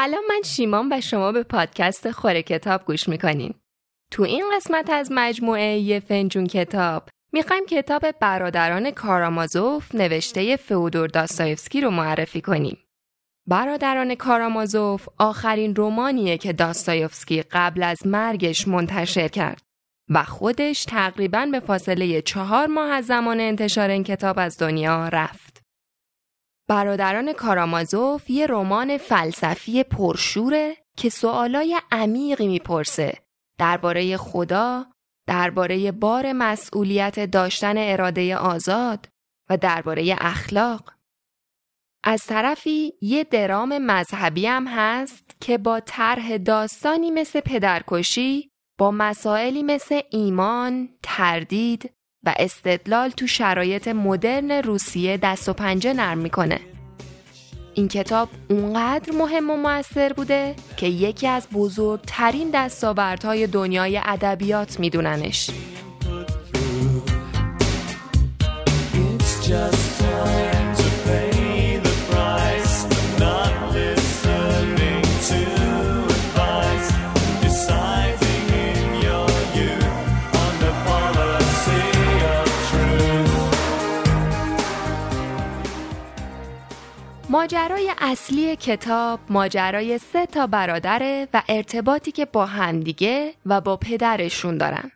سلام من شیمان و شما به پادکست خوره کتاب گوش می‌کنین. تو این قسمت از مجموعه یه فنجون کتاب می‌خوایم کتاب برادران کارامازوف نوشته فئودور داستایفسکی رو معرفی کنیم. برادران کارامازوف آخرین رومانیه که داستایفسکی قبل از مرگش منتشر کرد و خودش تقریبا به فاصله چهار ماه از زمان انتشار این کتاب از دنیا رفت. برادران کارامازوف یه رمان فلسفی پرشوره که سوالای عمیقی می‌پرسه درباره خدا، درباره بار مسئولیت داشتن اراده آزاد و درباره اخلاق. از طرفی یه درام مذهبی هم هست که با طرح داستانی مثل پدرکشی با مسائلی مثل ایمان، تردید و استدلال تو شرایط مدرن روسیه دست و پنجه نرم می‌کنه. این کتاب اونقدر مهم و موثر بوده که یکی از بزرگترین دستاوردهای دنیای ادبیات میدوننش. ماجرای اصلی کتاب ماجرای سه تا برادره و ارتباطی که با همدیگه و با پدرشون دارن.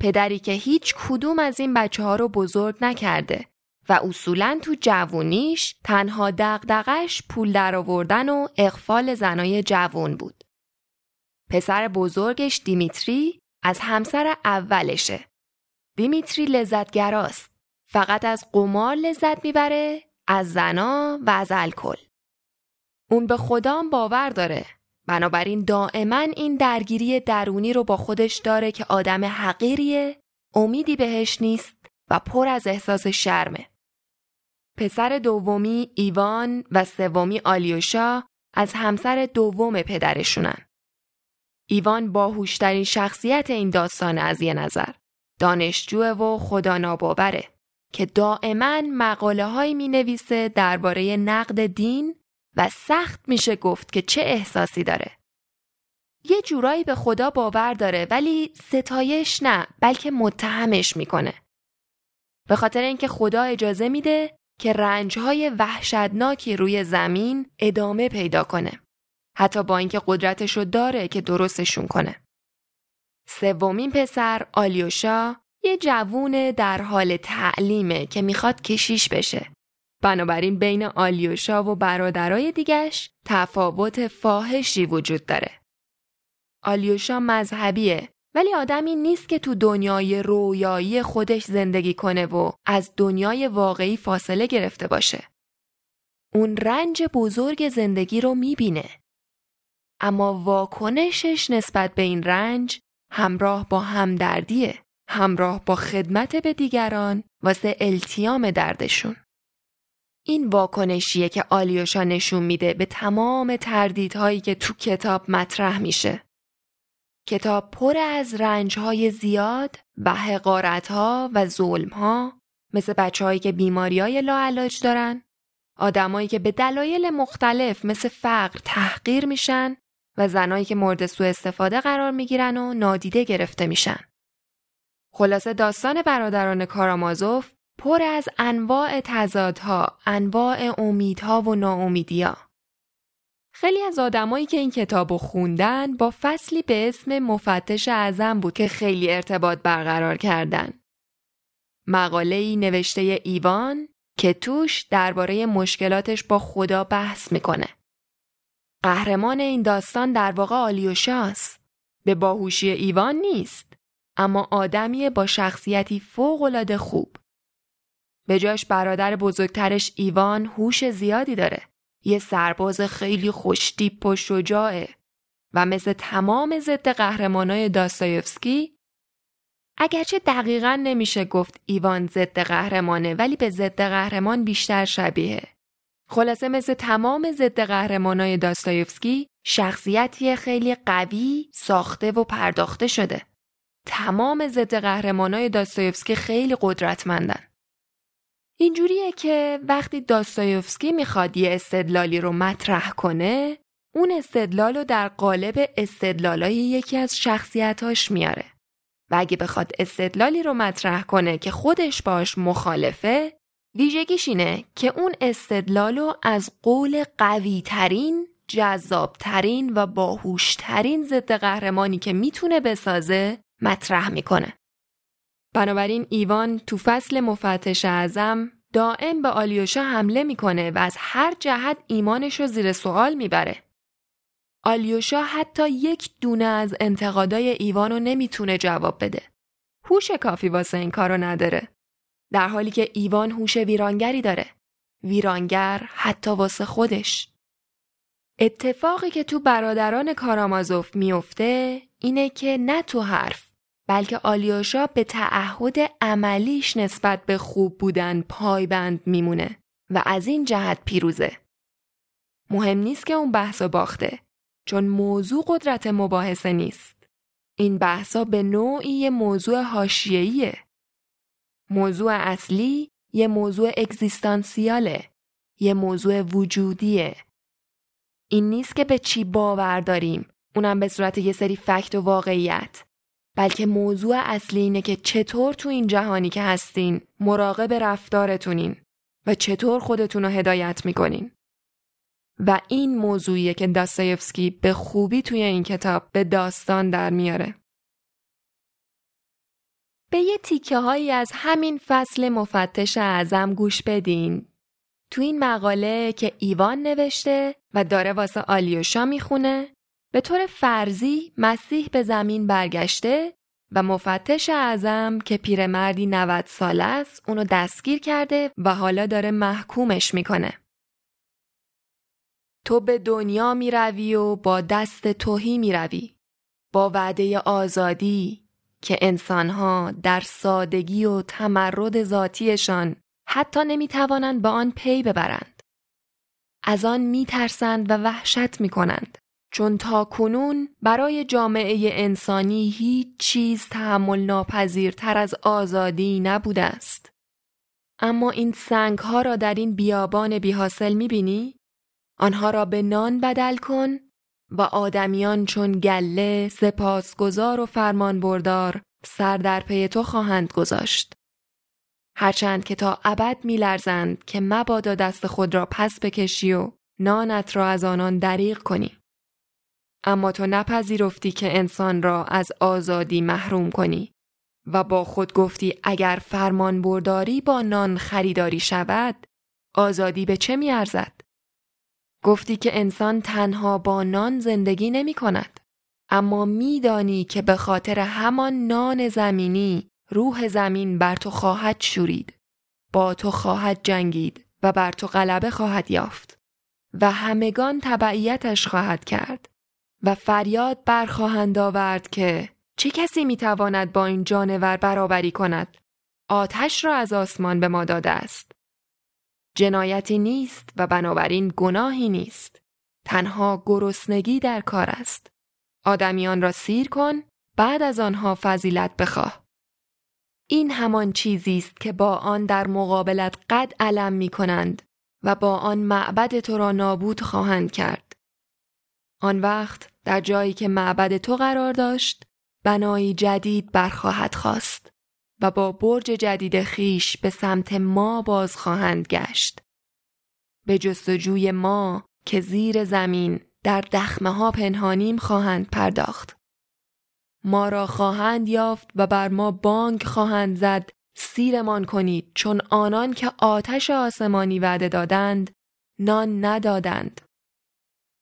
پدری که هیچ کدوم از این بچه ها رو بزرگ نکرده و اصولا تو جوونیش تنها دقدقش پول درآوردن و اقفال زنای جوون بود. پسر بزرگش دیمیتری از همسر اولشه. دیمیتری لذتگراست. فقط از قمار لذت می‌بره از زنا و از الکل. اون به خدام باور داره. بنابراین دائما این درگیری درونی رو با خودش داره که آدم حقیریه، امیدی بهش نیست و پر از احساس شرمه. پسر دومی ایوان و سومی آلیوشا از همسر دوم پدرشونن. ایوان باهوشترین شخصیت این داستان از یه نظر. دانشجو و خدا ناباوره. که دائما مقاله هایی می نویسه درباره نقد دین و سخت میشه گفت که چه احساسی داره. یه جورایی به خدا باور داره ولی ستایش نه بلکه متهمش می‌کنه. به خاطر اینکه خدا اجازه میده که رنجهای وحشتناکی روی زمین ادامه پیدا کنه. حتی با اینکه قدرتشو داره که درستشون کنه. سومین پسر آلیوشا یه جوون در حال تعلیمه که می‌خواد کشیش بشه. بنابراین بین آلیوشا و برادرای دیگش تفاوت فاحشی وجود داره. آلیوشا مذهبیه ولی آدمی نیست که تو دنیای رویایی خودش زندگی کنه و از دنیای واقعی فاصله گرفته باشه. اون رنج بزرگ زندگی رو می‌بینه. اما واکنشش نسبت به این رنج همراه با همدردیه. همراه با خدمت به دیگران واسه التیام دردشون. این واکنشیه که آلیوشا نشون میده به تمام تردیدهایی که تو کتاب مطرح میشه. کتاب پر از رنجهای زیاد و حقارتها و ظلمها مثل بچههایی که بیماری های لاعلاج دارن، آدمایی که به دلایل مختلف مثل فقر تحقیر میشن و زنایی که مورد سوء استفاده قرار می‌گیرن و نادیده گرفته میشن. خلاصه داستان برادران کارامازوف پر از انواع تضادها، انواع امیدها و ناامیدیا. خیلی از آدمایی که این کتاب خوندن با فصلی به اسم مفتش اعظم بود که خیلی ارتباط برقرار کردن. مقاله‌ای نوشته ایوان که توش درباره مشکلاتش با خدا بحث می‌کنه. قهرمان این داستان در واقع آلیوشاست. به باهوشی ایوان نیست. اما آدمی با شخصیتی فوقالعاده خوب. به جاش برادر بزرگترش ایوان هوش زیادی داره. یه سرباز خیلی خوشتیپ و شجاعه و مثل تمام ضد قهرمانای داستایفسکی اگرچه دقیقا نمیشه گفت ایوان ضد قهرمانه ولی به ضد قهرمان بیشتر شبیه. خلاصه مثل تمام ضد قهرمانای داستایفسکی شخصیتی خیلی قوی ساخته و پرداخته شده. تمام ضد قهرمانای داستایفسکی خیلی قدرتمندن. اینجوریه که وقتی داستایفسکی می‌خواد یه استدلالی رو مطرح کنه اون استدلال رو در قالب استدلالای یکی از شخصیتاش میاره و اگه بخواد استدلالی رو مطرح کنه که خودش باش مخالفه ویژگیش اینه که اون استدلال رو از قول قوی ترین، جذاب ترین و باهوش ترین ضد قهرمانی که می‌تونه بسازه مطرح می‌کنه. بنابراین ایوان تو فصل مفتش اعظم دائم به آلیوشا حمله می‌کنه و از هر جهت ایمانش رو زیر سوال می‌بره. آلیوشا حتی یک دونه از انتقادای ایوان رو نمی‌تونه جواب بده. هوش کافی واسه این کارو نداره. در حالی که ایوان هوش ویرانگری داره. ویرانگر حتی واسه خودش. اتفاقی که تو برادران کارامازوف میفته اینه که نه تو حرف بلکه آلیوشا به تعهد عملیش نسبت به خوب بودن پایبند میمونه و از این جهت پیروزه. مهم نیست که اون بحث باخته چون موضوع قدرت مباحثه نیست. این بحثا به نوعی موضوع حاشیه‌ایه. موضوع اصلی یه موضوع اگزیستانسیاله. یه موضوع وجودیه. این نیست که به چی باور داریم اونم به صورت یه سری فکت و واقعیت بلکه موضوع اصلی اینه که چطور تو این جهانی که هستین مراقب رفتارتونین و چطور خودتون رو هدایت می‌کنین. و این موضوعیه که داستایفسکی به خوبی توی این کتاب به داستان در میاره. به یه تیکه هایی از همین فصل مفتش اعظم گوش بدین. تو این مقاله که ایوان نوشته و داره واسه آلیوشا می‌خونه به طور فرضی مسیح به زمین برگشته و مفتش اعظم که پیرمردی 90 ساله است اونو دستگیر کرده و حالا داره محکومش می‌کنه. تو به دنیا می روی و با دست توهی می روی. با وعده آزادی که انسانها در سادگی و تمرد ذاتیشان حتی نمی توانند به آن پی ببرند. از آن می ترسند و وحشت می کنند. چون تا کنون برای جامعه انسانی هیچ چیز تحمل ناپذیرتر از آزادی نبوده است. اما این سنگ ها را در این بیابان بی حاصل می بینی؟ آنها را به نان بدل کن و آدمیان چون گله سپاسگزار و فرمان بردار سر در پی تو خواهند گذاشت. هرچند که تا ابد میلرزند که مبادا دست خود را پس بکشی و نانت را از آنان دریغ کنی. اما تو نپذیرفتی که انسان را از آزادی محروم کنی و با خود گفتی اگر فرمان برداری با نان خریداری شود آزادی به چه میارزد؟ گفتی که انسان تنها با نان زندگی نمی کند. اما میدانی که به خاطر همان نان زمینی روح زمین بر تو خواهد شورید. با تو خواهد جنگید و بر تو غلبه خواهد یافت. و همگان تبعیتش خواهد کرد. و فریاد برخواهند آورد که چه کسی می‌تواند با این جانور برابری کند؟ آتش را از آسمان به ما داده است. جنایتی نیست و بنابراین گناهی نیست. تنها گرسنگی در کار است. آدمیان را سیر کن بعد از آنها فضیلت بخواه. این همان چیزی است که با آن در مقابلت قد علم می کنند و با آن معبد تو را نابود خواهند کرد. آن وقت در جایی که معبد تو قرار داشت بنایی جدید برخواهد خواست. و با برج جدید خیش به سمت ما باز خواهند گشت. به جستجوی ما که زیر زمین در دخمه ها پنهانیم خواهند پرداخت. ما را خواهند یافت و بر ما بانک خواهند زد سیرمان کنید چون آنان که آتش آسمانی وعده دادند نان ندادند.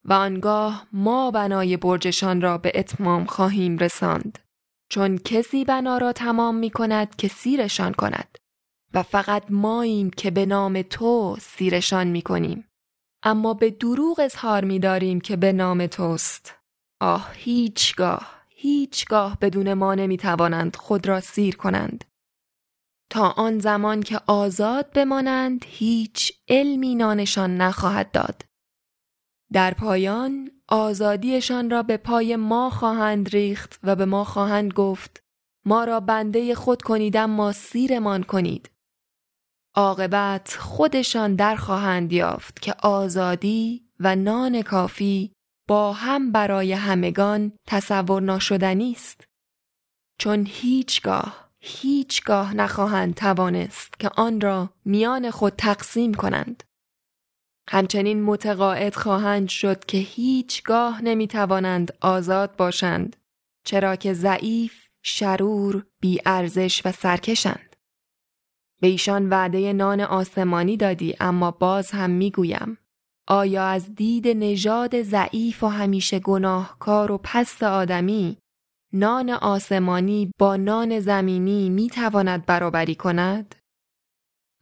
و آنگاه ما بنای برجشان را به اتمام خواهیم رساند. چون کسی بنا را تمام می کند که سیرشان کند و فقط ماییم که به نام تو سیرشان می کنیم. اما به دروغ اظهار می داریم که به نام توست. آه هیچگاه هیچگاه بدون ما نمی توانند خود را سیر کنند. تا آن زمان که آزاد بمانند هیچ علمی نانشان نخواهد داد. در پایان آزادیشان را به پای ما خواهند ریخت و به ما خواهند گفت ما را بنده خود کنید اما سیرمان کنید. عاقبت خودشان در خواهند یافت که آزادی و نان کافی با هم برای همگان تصور ناشدنی است چون هیچگاه هیچگاه نخواهند توانست که آن را میان خود تقسیم کنند همچنین متقاعد خواهند شد که هیچگاه نمی‌توانند آزاد باشند چرا که ضعیف شرور بیارزش و سرکشند به ایشان وعده نان آسمانی دادی اما باز هم می‌گویم آیا از دید نژاد ضعیف و همیشه گناهکار و پست آدمی نان آسمانی با نان زمینی می تواند برابری کند؟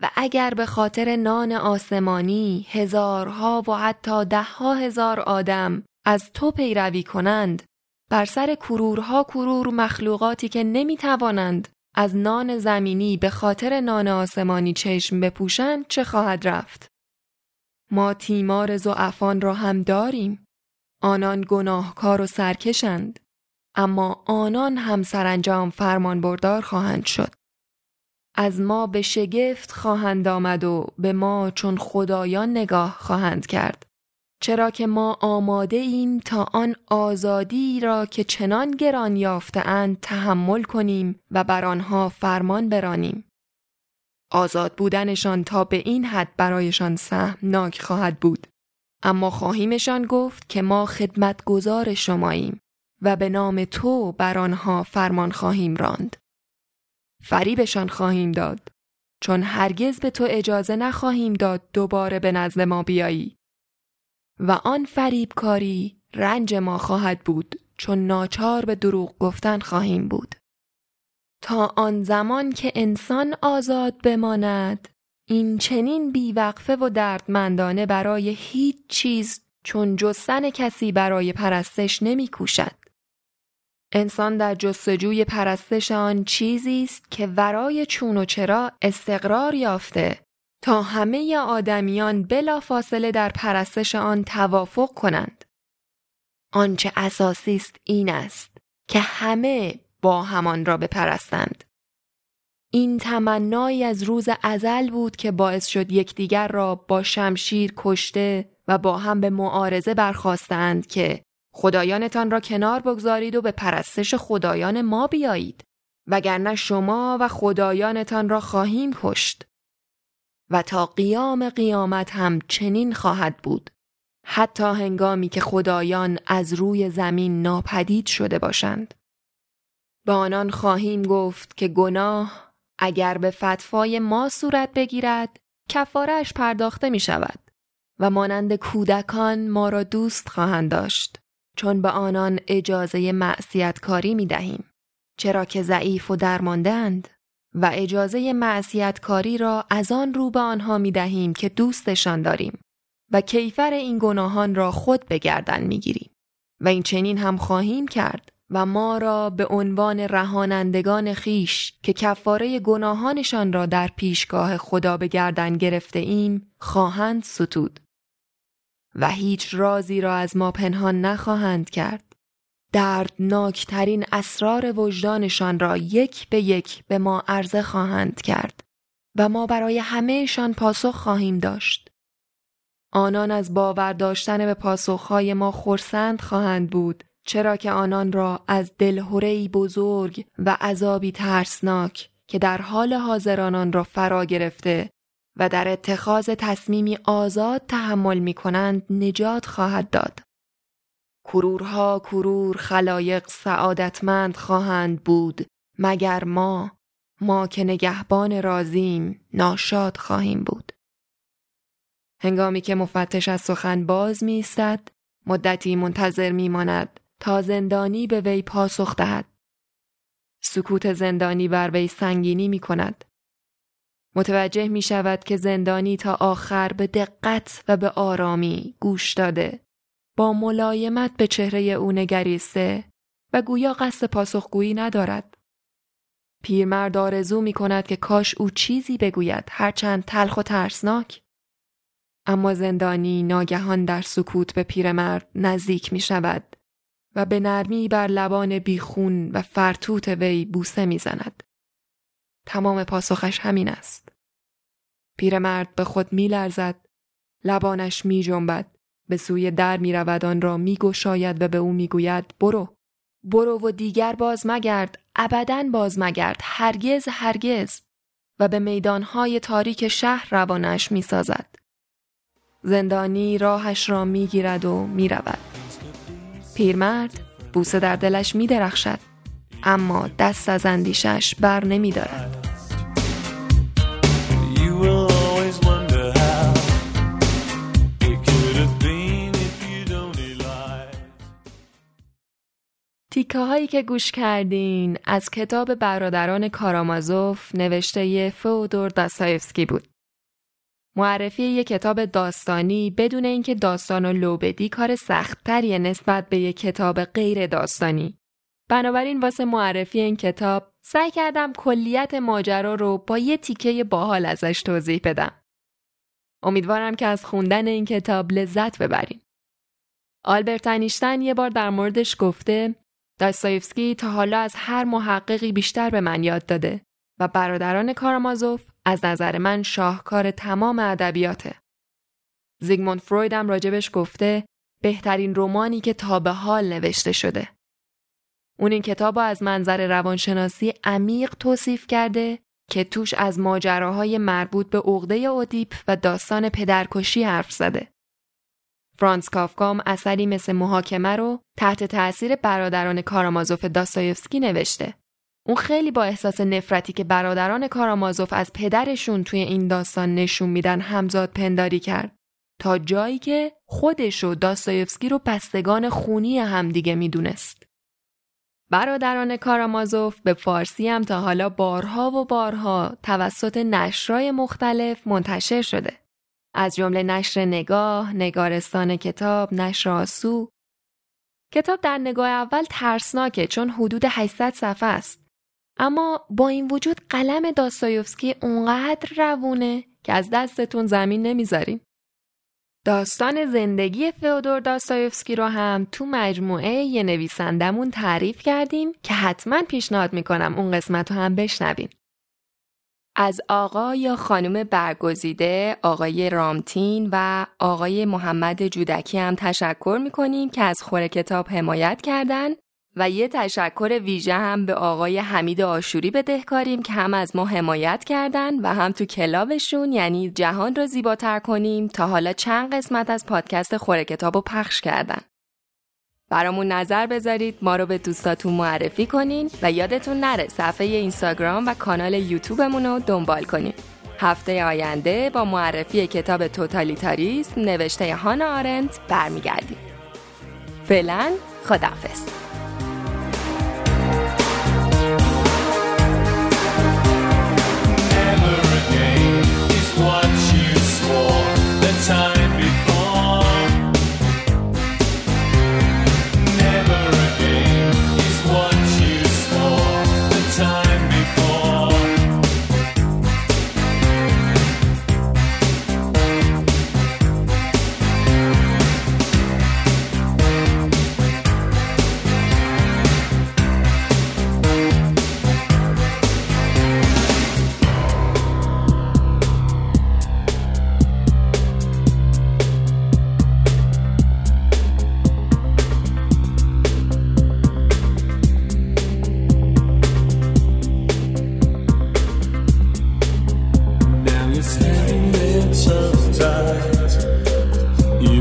و اگر به خاطر نان آسمانی هزارها و حتی دهها هزار آدم از تو پیروی کنند بر سر کرورها کرور مخلوقاتی که نمی توانند از نان زمینی به خاطر نان آسمانی چشم بپوشند چه خواهد رفت؟ ما تیمار زعفان را هم داریم. آنان گناهکار و سرکشند. اما آنان هم سرانجام فرمان بردار خواهند شد. از ما به شگفت خواهند آمد و به ما چون خدایان نگاه خواهند کرد. چرا که ما آماده ایم تا آن آزادی را که چنان گران یافته اند تحمل کنیم و بر آنها فرمان برانیم. آزاد بودنشان تا به این حد برایشان سهمناک خواهد بود. اما خواهیمشان گفت که ما خدمتگزار شماییم و به نام تو بر آنها فرمان خواهیم راند. فریبشان خواهیم داد. چون هرگز به تو اجازه نخواهیم داد دوباره به نزد ما بیایی. و آن فریبکاری رنج ما خواهد بود چون ناچار به دروغ گفتن خواهیم بود. تا آن زمان که انسان آزاد بماند این چنین بیوقفه و دردمندانه برای هیچ چیز چون جستن کسی برای پرستش نمی کوشد. انسان در جستجوی پرستش آن چیزی است که ورای چون و چرا استقرار یافته تا همه آدمیان بلا فاصله در پرستش آن توافق کنند. آنچه اساسی است این است که همه با همان را بپرستند. این تمنایی از روز ازل بود که باعث شد یکدیگر را با شمشیر کشته و با هم به معارضه برخواستند که خدایانتان را کنار بگذارید و به پرستش خدایان ما بیایید وگرنه شما و خدایانتان را خواهیم کشت. و تا قیام قیامت هم چنین خواهد بود حتی هنگامی که خدایان از روی زمین ناپدید شده باشند. به آنان خواهیم گفت که گناه اگر به فتفای ما صورت بگیرد کفارش پرداخته می شود و مانند کودکان ما را دوست خواهند داشت. چون به آنان اجازه معصیت کاری می دهیم چرا که ضعیف و درماندند و اجازه معصیت کاری را از آن رو به آنها می دهیم که دوستشان داریم و کیفر این گناهان را خود به گردن می گیریم و این چنین هم خواهیم کرد و ما را به عنوان رهانندگان خیش که کفاره گناهانشان را در پیشگاه خدا به گردن گرفته ایم خواهند ستود. و هیچ رازی را از ما پنهان نخواهند کرد. دردناکترین اسرار وجدانشان را یک به یک به ما عرضه خواهند کرد و ما برای همهشان پاسخ خواهیم داشت. آنان از باور داشتن به پاسخهای ما خورسند خواهند بود چرا که آنان را از دلهورهی بزرگ و عذابی ترسناک که در حال حاضرانان را فرا گرفته و در اتخاذ تصمیمی آزاد تحمل می کنند نجات خواهد داد. کرورها کرور خلایق سعادتمند خواهند بود مگر ما ما که نگهبان رازیم ناشاد خواهیم بود. هنگامی که مفتش از سخن باز می استد مدتی منتظر می ماند تا زندانی به وی پاسخ دهد. سکوت زندانی بر وی سنگینی می کند. متوجه می شود که زندانی تا آخر به دقت و به آرامی گوش داده. با ملایمت به چهره او نگریسته و گویا قصد پاسخگویی ندارد. پیرمرد آرزو می کند که کاش او چیزی بگوید هرچند تلخ و ترسناک. اما زندانی ناگهان در سکوت به پیرمرد نزدیک می شود و به نرمی بر لبان بیخون و فرتوت وی بوسه می‌زند. تمام پاسخش همین است. پیرمرد به خود می لرزد، لبانش می جنبد به سوی در می رود آن را می گشاید و به او می گوید برو. برو و دیگر باز مگرد ابدا باز مگرد هرگز هرگز و به میدانهای تاریک شهر روانش می سازد. زندانی راهش را می گیرد و می رود. پیرمرد بوسه در دلش می درخشد اما دست از اندیشش بر نمی دارد. تیکه هایی که گوش کردین از کتاب برادران کارامازوف نوشته فودور داستایفسکی بود. معرفی یک کتاب داستانی بدون اینکه داستان و لو بدی کار سختتری نسبت به یک کتاب غیر داستانی. بنابراین واسه معرفی این کتاب سعی کردم کلیت ماجرا رو با یه تیکه باحال ازش توضیح بدم. امیدوارم که از خوندن این کتاب لذت ببرین. آلبرت انیشتن یه بار در موردش گفته داستایفسکی تا حالا از هر محققی بیشتر به من یاد داده و برادران کارامازوف از نظر من شاهکار تمام ادبیاته. زیگموند فرویدم راجبش گفته بهترین رومانی که تا به حال نوشته شده. اون این کتاب از منظر روانشناسی عمیق توصیف کرده که توش از ماجراهای مربوط به عقده اودیپ و داستان پدرکشی حرف زده. فرانس کافکام اثری مثل محاکمه رو تحت تأثیر برادران کارامازوف داستایفسکی نوشته. اون خیلی با احساس نفرتی که برادران کارامازوف از پدرشون توی این داستان نشون میدن همزاد پنداری کرد تا جایی که خودش و داستایفسکی رو بستگان خونی همدیگه می‌دونست. برادران کارامازوف به فارسی هم تا حالا بارها و بارها توسط نشرای مختلف منتشر شده. از جمله نشر نگاه، نگارستان کتاب، نشر آسو. کتاب در نگاه اول ترسناکه چون حدود 800 صفحه است. اما با این وجود قلم داستایوفسکی اونقدر روونه که از دستتون زمین نمی‌ذاریم. داستان زندگی فئودور داستایوفسکی رو هم تو مجموعه یه نویسندمون تعریف کردیم که حتما پیشنهاد می‌کنم اون قسمت رو هم بشنوین. از آقا یا خانم برگزیده آقای رامتین و آقای محمد جودکی هم تشکر می‌کنیم که از خور کتاب حمایت کردن و یه تشکر ویژه هم به آقای حمید آشوری بدهکاریم که هم از ما حمایت کردن و هم تو کلابشون یعنی جهان را زیباتر کنیم تا حالا چند قسمت از پادکست خور کتاب رو پخش کردن. برامون نظر بذارید ما رو به دوستاتون معرفی کنین و یادتون نره صفحه اینستاگرام و کانال یوتیوبمون رو دنبال کنین. هفته آینده با معرفی کتاب توتالیتاریسم نوشته هانا آرنت برمیگردیم. فعلا خداحافظ.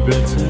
bit